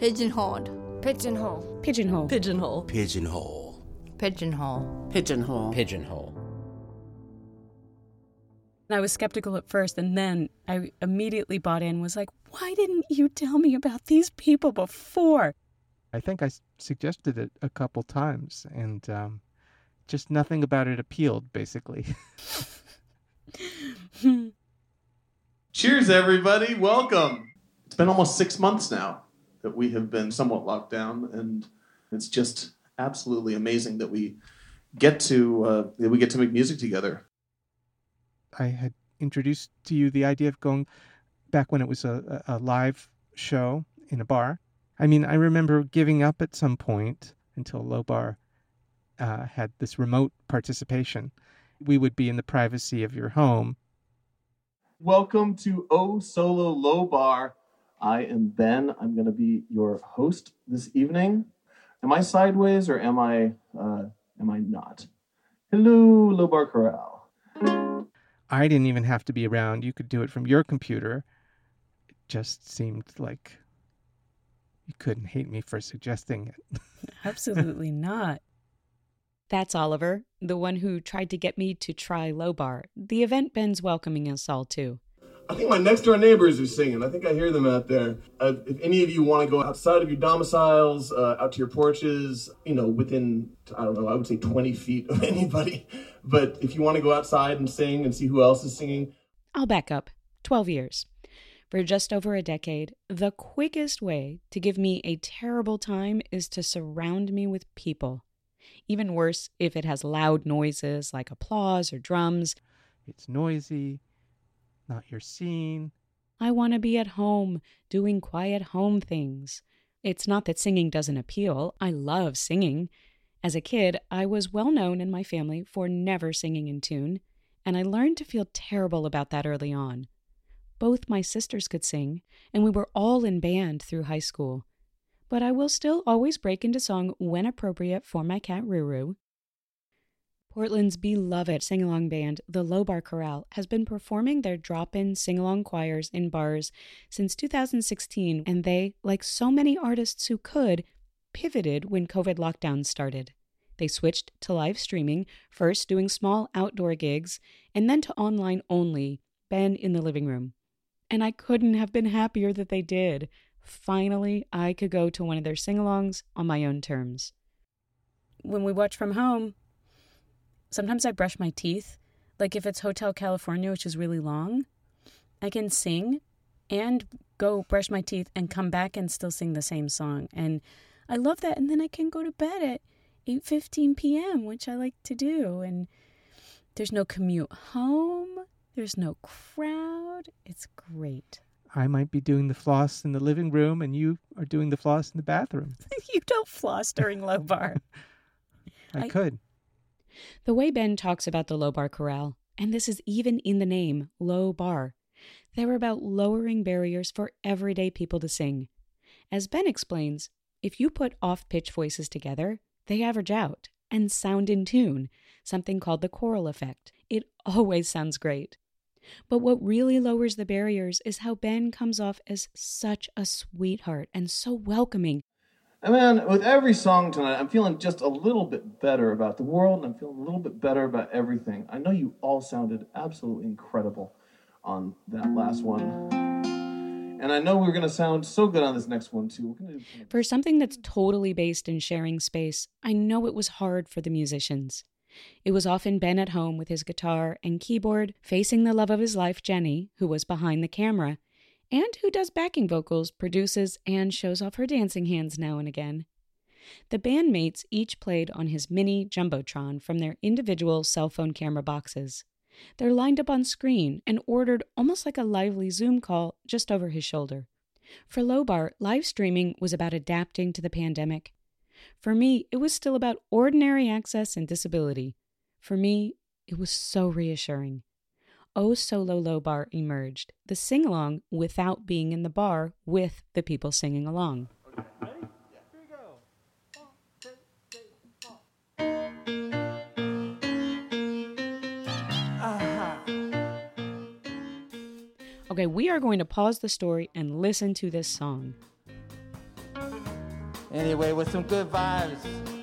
Pigeonholed. Pigeonhole. Pigeonhole. Pigeonhole. Pigeonhole. Pigeonhole. Pigeonhole. Pigeonhole. I was skeptical at first, and then I immediately bought in. Was like, why didn't you tell me about these people before? I think I suggested it a couple times, and um, just nothing about it appealed, basically. Cheers, everybody. Welcome. It's been almost six months now that we have been somewhat locked down, and it's just absolutely amazing that we get to uh, that we get to make music together. I had introduced to you the idea of going back when it was a, a a live show in a bar. I mean, I remember giving up at some point until Low Bar uh, had this remote participation. We would be in the privacy of your home. Welcome to O Solo Low Bar. I am Ben. I'm going to be your host this evening. Am I sideways or am I uh, am I not? Hello, Low Bar Chorale. I didn't even have to be around. You could do it from your computer. It just seemed like you couldn't hate me for suggesting it. Absolutely not. That's Oliver, the one who tried to get me to try Low Bar, the event Ben's welcoming us all to. I think my next door neighbors are singing. I think I hear them out there. Uh, if any of you want to go outside of your domiciles, uh, out to your porches, you know, within, I don't know, I would say 20 feet of anybody. But if you want to go outside and sing and see who else is singing, I'll back up 12 years. For just over a decade, the quickest way to give me a terrible time is to surround me with people. Even worse if it has loud noises like applause or drums. It's noisy, not your scene. I want to be at home doing quiet home things. It's not that singing doesn't appeal. I love singing. As a kid, I was well known in my family for never singing in tune, and I learned to feel terrible about that early on. Both my sisters could sing, and we were all in band through high school. But I will still always break into song when appropriate for my cat Ruru. Portland's beloved sing along band, the Low Bar Chorale, has been performing their drop in sing along choirs in bars since 2016, and they, like so many artists who could, pivoted when COVID lockdowns started. They switched to live streaming, first doing small outdoor gigs, and then to online only, Ben in the living room. And I couldn't have been happier that they did. Finally, I could go to one of their sing alongs on my own terms. When we watch from home, sometimes I brush my teeth. Like if it's Hotel California, which is really long, I can sing and go brush my teeth and come back and still sing the same song. And I love that. And then I can go to bed at 8:15 p.m., which I like to do. And there's no commute home. There's no crowd. It's great. I might be doing the floss in the living room, and you are doing the floss in the bathroom. you don't floss during low bar. I, I- could. The way Ben talks about the low bar Chorale, and this is even in the name, low bar, they're about lowering barriers for everyday people to sing. As Ben explains, if you put off pitch voices together, they average out and sound in tune, something called the choral effect. It always sounds great. But what really lowers the barriers is how Ben comes off as such a sweetheart and so welcoming. And man, with every song tonight, I'm feeling just a little bit better about the world, and I'm feeling a little bit better about everything. I know you all sounded absolutely incredible on that last one. And I know we're going to sound so good on this next one, too. For something that's totally based in sharing space, I know it was hard for the musicians. It was often Ben at home with his guitar and keyboard, facing the love of his life, Jenny, who was behind the camera, and who does backing vocals, produces, and shows off her dancing hands now and again. The bandmates each played on his mini Jumbotron from their individual cell phone camera boxes. They're lined up on screen and ordered almost like a lively Zoom call just over his shoulder. For Low Bar, live streaming was about adapting to the pandemic. For me, it was still about ordinary access and disability. For me, it was so reassuring. Oh Solo Low Bar emerged, the sing along without being in the bar with the people singing along. Uh-huh. Okay, we are going to pause the story and listen to this song. Anyway, with some good vibes.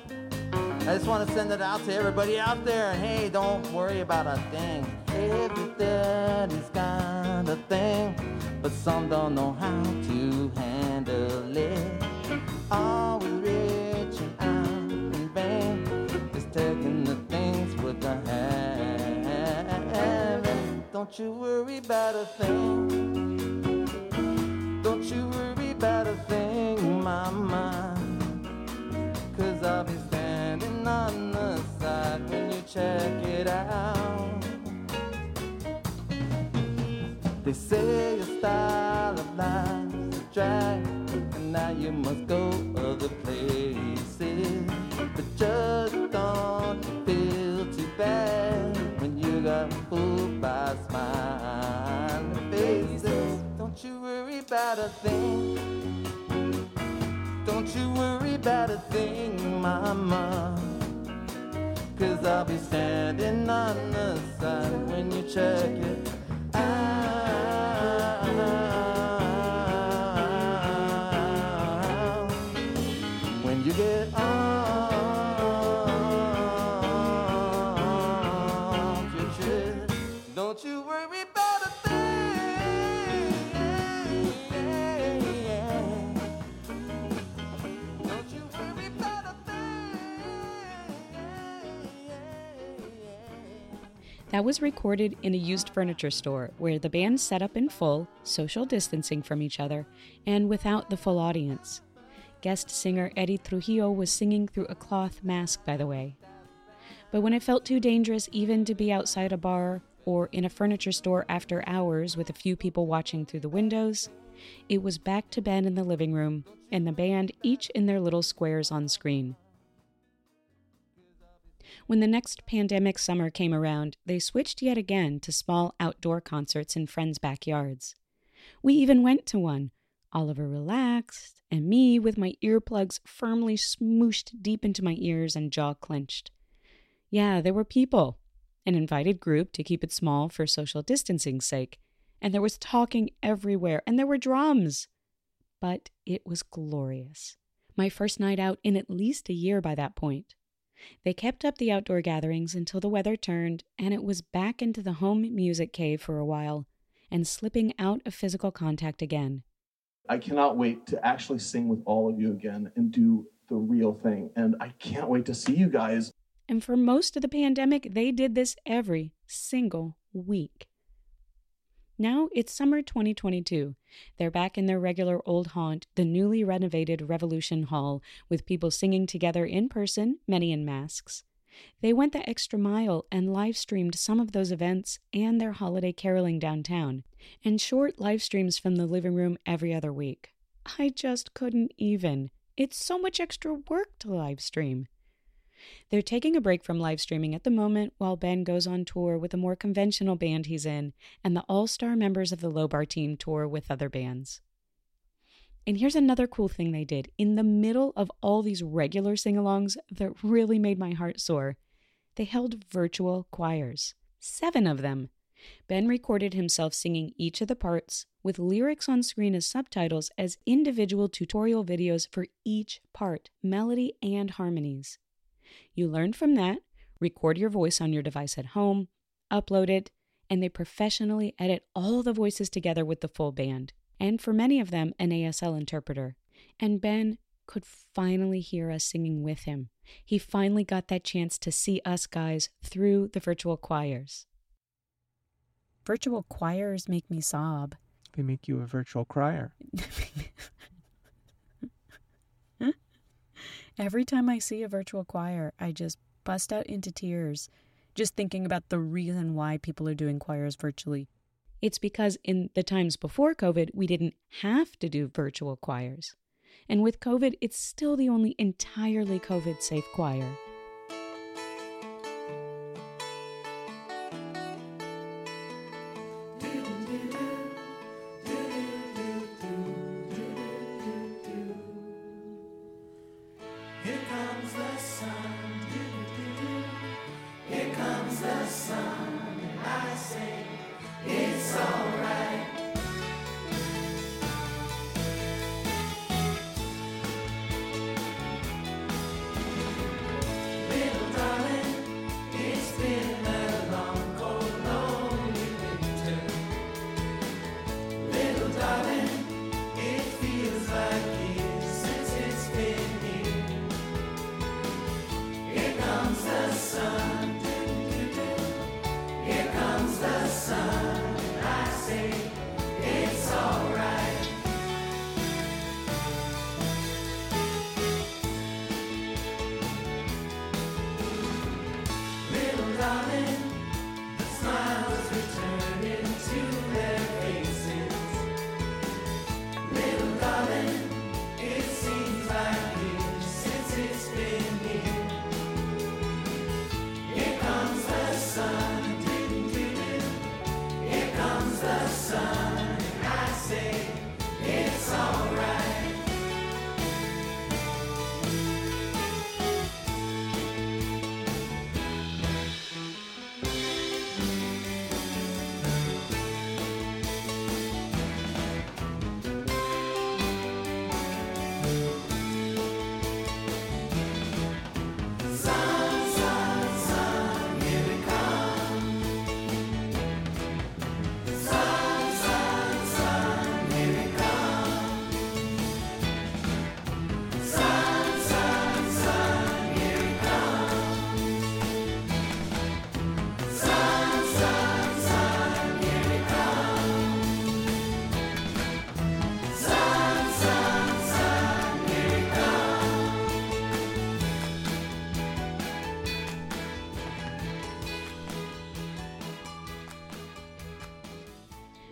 I just want to send it out to everybody out there. Hey, don't worry about a thing. Everybody's got a thing, but some don't know how to handle it. Always reaching out in vain, just taking the things with the hand. Don't you worry about a thing. They say your style of life is a drag, and now you must go other places. But just don't you feel too bad when you got fooled by smiling faces. Don't you worry about a thing. Don't you worry about a thing, mama. Cause I'll be standing on the side when you check it That was recorded in a used furniture store where the band set up in full, social distancing from each other, and without the full audience. Guest singer Eddie Trujillo was singing through a cloth mask, by the way. But when it felt too dangerous even to be outside a bar or in a furniture store after hours with a few people watching through the windows, it was back to Ben in the living room and the band each in their little squares on screen. When the next pandemic summer came around, they switched yet again to small outdoor concerts in friends' backyards. We even went to one, Oliver relaxed, and me with my earplugs firmly smooshed deep into my ears and jaw clenched. Yeah, there were people, an invited group to keep it small for social distancing's sake, and there was talking everywhere, and there were drums. But it was glorious. My first night out in at least a year by that point. They kept up the outdoor gatherings until the weather turned, and it was back into the home music cave for a while, and slipping out of physical contact again. I cannot wait to actually sing with all of you again and do the real thing. And I can't wait to see you guys. And for most of the pandemic, they did this every single week. Now it's summer 2022. They're back in their regular old haunt, the newly renovated Revolution Hall, with people singing together in person, many in masks. They went the extra mile and live streamed some of those events and their holiday caroling downtown, and short live streams from the living room every other week. I just couldn't even. It's so much extra work to live stream. They're taking a break from live streaming at the moment while Ben goes on tour with a more conventional band he's in, and the all star members of the Low Bar team tour with other bands. And here's another cool thing they did. In the middle of all these regular sing alongs that really made my heart soar, they held virtual choirs. Seven of them. Ben recorded himself singing each of the parts with lyrics on screen as subtitles as individual tutorial videos for each part, melody and harmonies. You learn from that, record your voice on your device at home, upload it, and they professionally edit all the voices together with the full band, and for many of them, an ASL interpreter. And Ben could finally hear us singing with him. He finally got that chance to see us guys through the virtual choirs. Virtual choirs make me sob. They make you a virtual crier. Every time I see a virtual choir, I just bust out into tears, just thinking about the reason why people are doing choirs virtually. It's because in the times before COVID, we didn't have to do virtual choirs. And with COVID, it's still the only entirely COVID safe choir.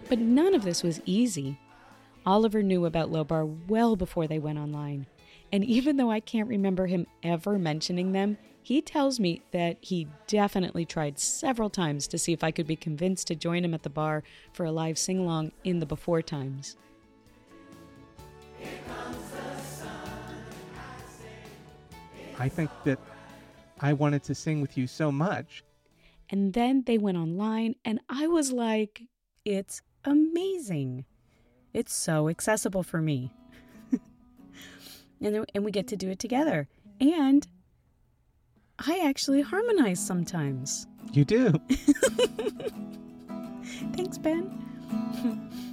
But none of this was easy. Oliver knew about Low Bar well before they went online. And even though I can't remember him ever mentioning them, he tells me that he definitely tried several times to see if I could be convinced to join him at the bar for a live sing along in the before times. I think that I wanted to sing with you so much. And then they went online, and I was like, it's amazing. It's so accessible for me. and, and we get to do it together. And I actually harmonize sometimes. You do. Thanks, Ben.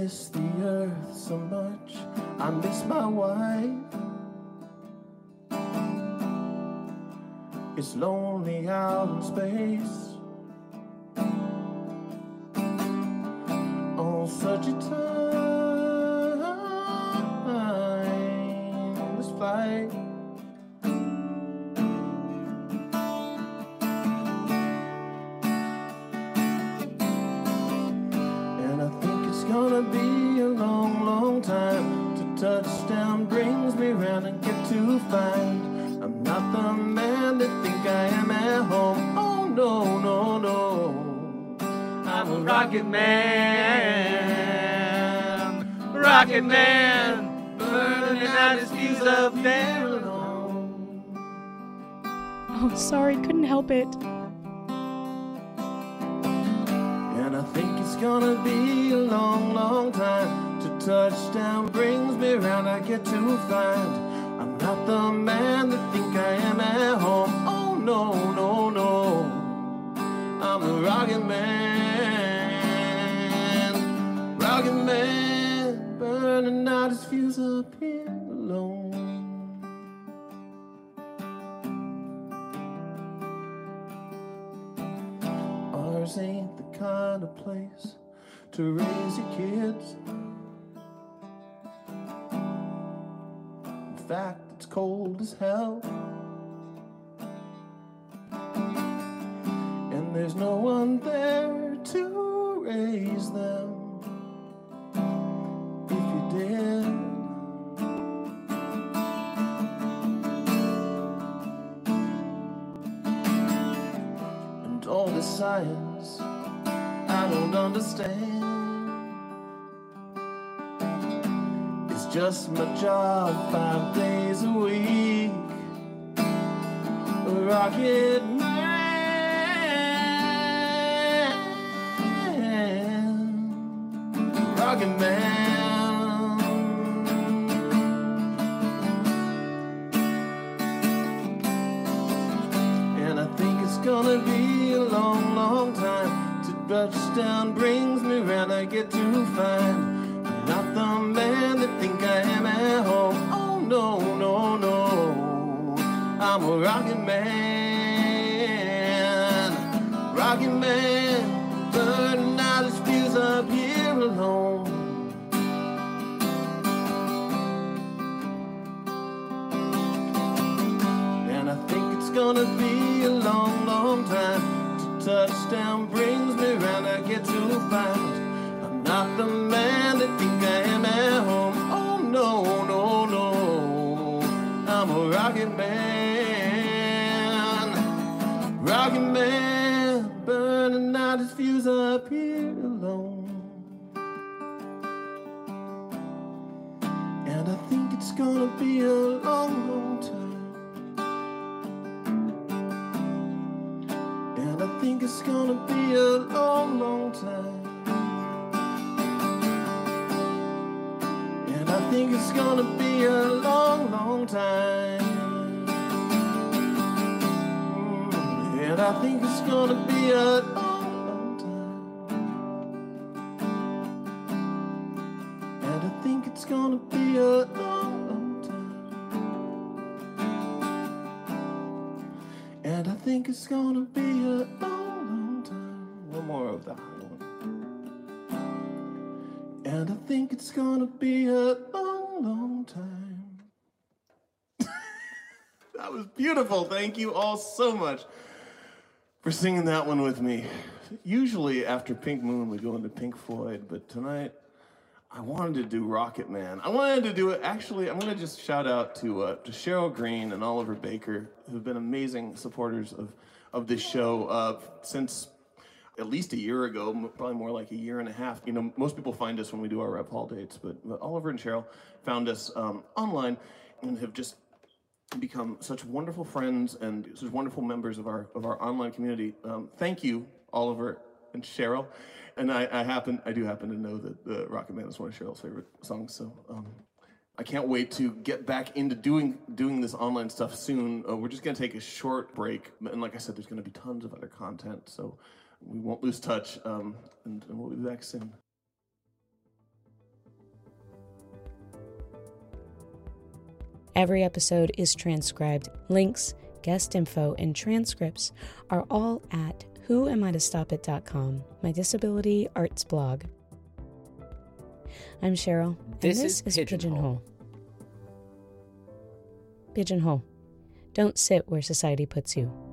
Miss the earth so much. I miss my wife. It's lonely out in space. Rocket man, burning out his fuse up there alone. Oh, sorry, couldn't help it. And I think it's gonna be a long, long time to touchdown brings me round. I get to find I'm not the man that think I am at home. Oh no, no, no. I'm a rocket man, rocket man, out his fuse up here alone. Ours ain't the kind of place to raise your kids. In fact, it's cold as hell. Science I don't understand. It's just my job five days a week. Rocket man. Rocket man. Touchdown brings me round. I get to find I'm not the man that think I am at home. Oh no, no, no. I'm a rocket man, man, man, burning out his fuse up here alone. And I think it's gonna be a long, long time. And I think it's gonna be a long, long time. And I think it's gonna be gonna be a long, long time. And I think it's gonna be a long, time. And I think it's gonna be a long, long time. One more of that one. And I think it's gonna be a long, long time. that was beautiful. Thank you all so much for singing that one with me. Usually after Pink Moon, we go into Pink Floyd, but tonight I wanted to do Rocket Man. I wanted to do it. Actually, I'm going to just shout out to uh, to Cheryl Green and Oliver Baker, who've been amazing supporters of of this show uh, since at least a year ago, probably more like a year and a half. You know, most people find us when we do our Rev Hall dates, but, but Oliver and Cheryl found us um, online and have just become such wonderful friends and such wonderful members of our of our online community. Um, thank you, Oliver and Cheryl. And I, I happen I do happen to know that the Rocket Man is one of Cheryl's favorite songs. So um, I can't wait to get back into doing doing this online stuff soon. Uh, we're just gonna take a short break, and like I said, there's gonna be tons of other content. So we won't lose touch, um, and, and we'll be back soon. Every episode is transcribed. Links, guest info, and transcripts are all at whoamitostopit.com, my disability arts blog. I'm Cheryl, and This this, is is Pigeonhole. Pigeonhole. Pigeonhole. Don't sit where society puts you.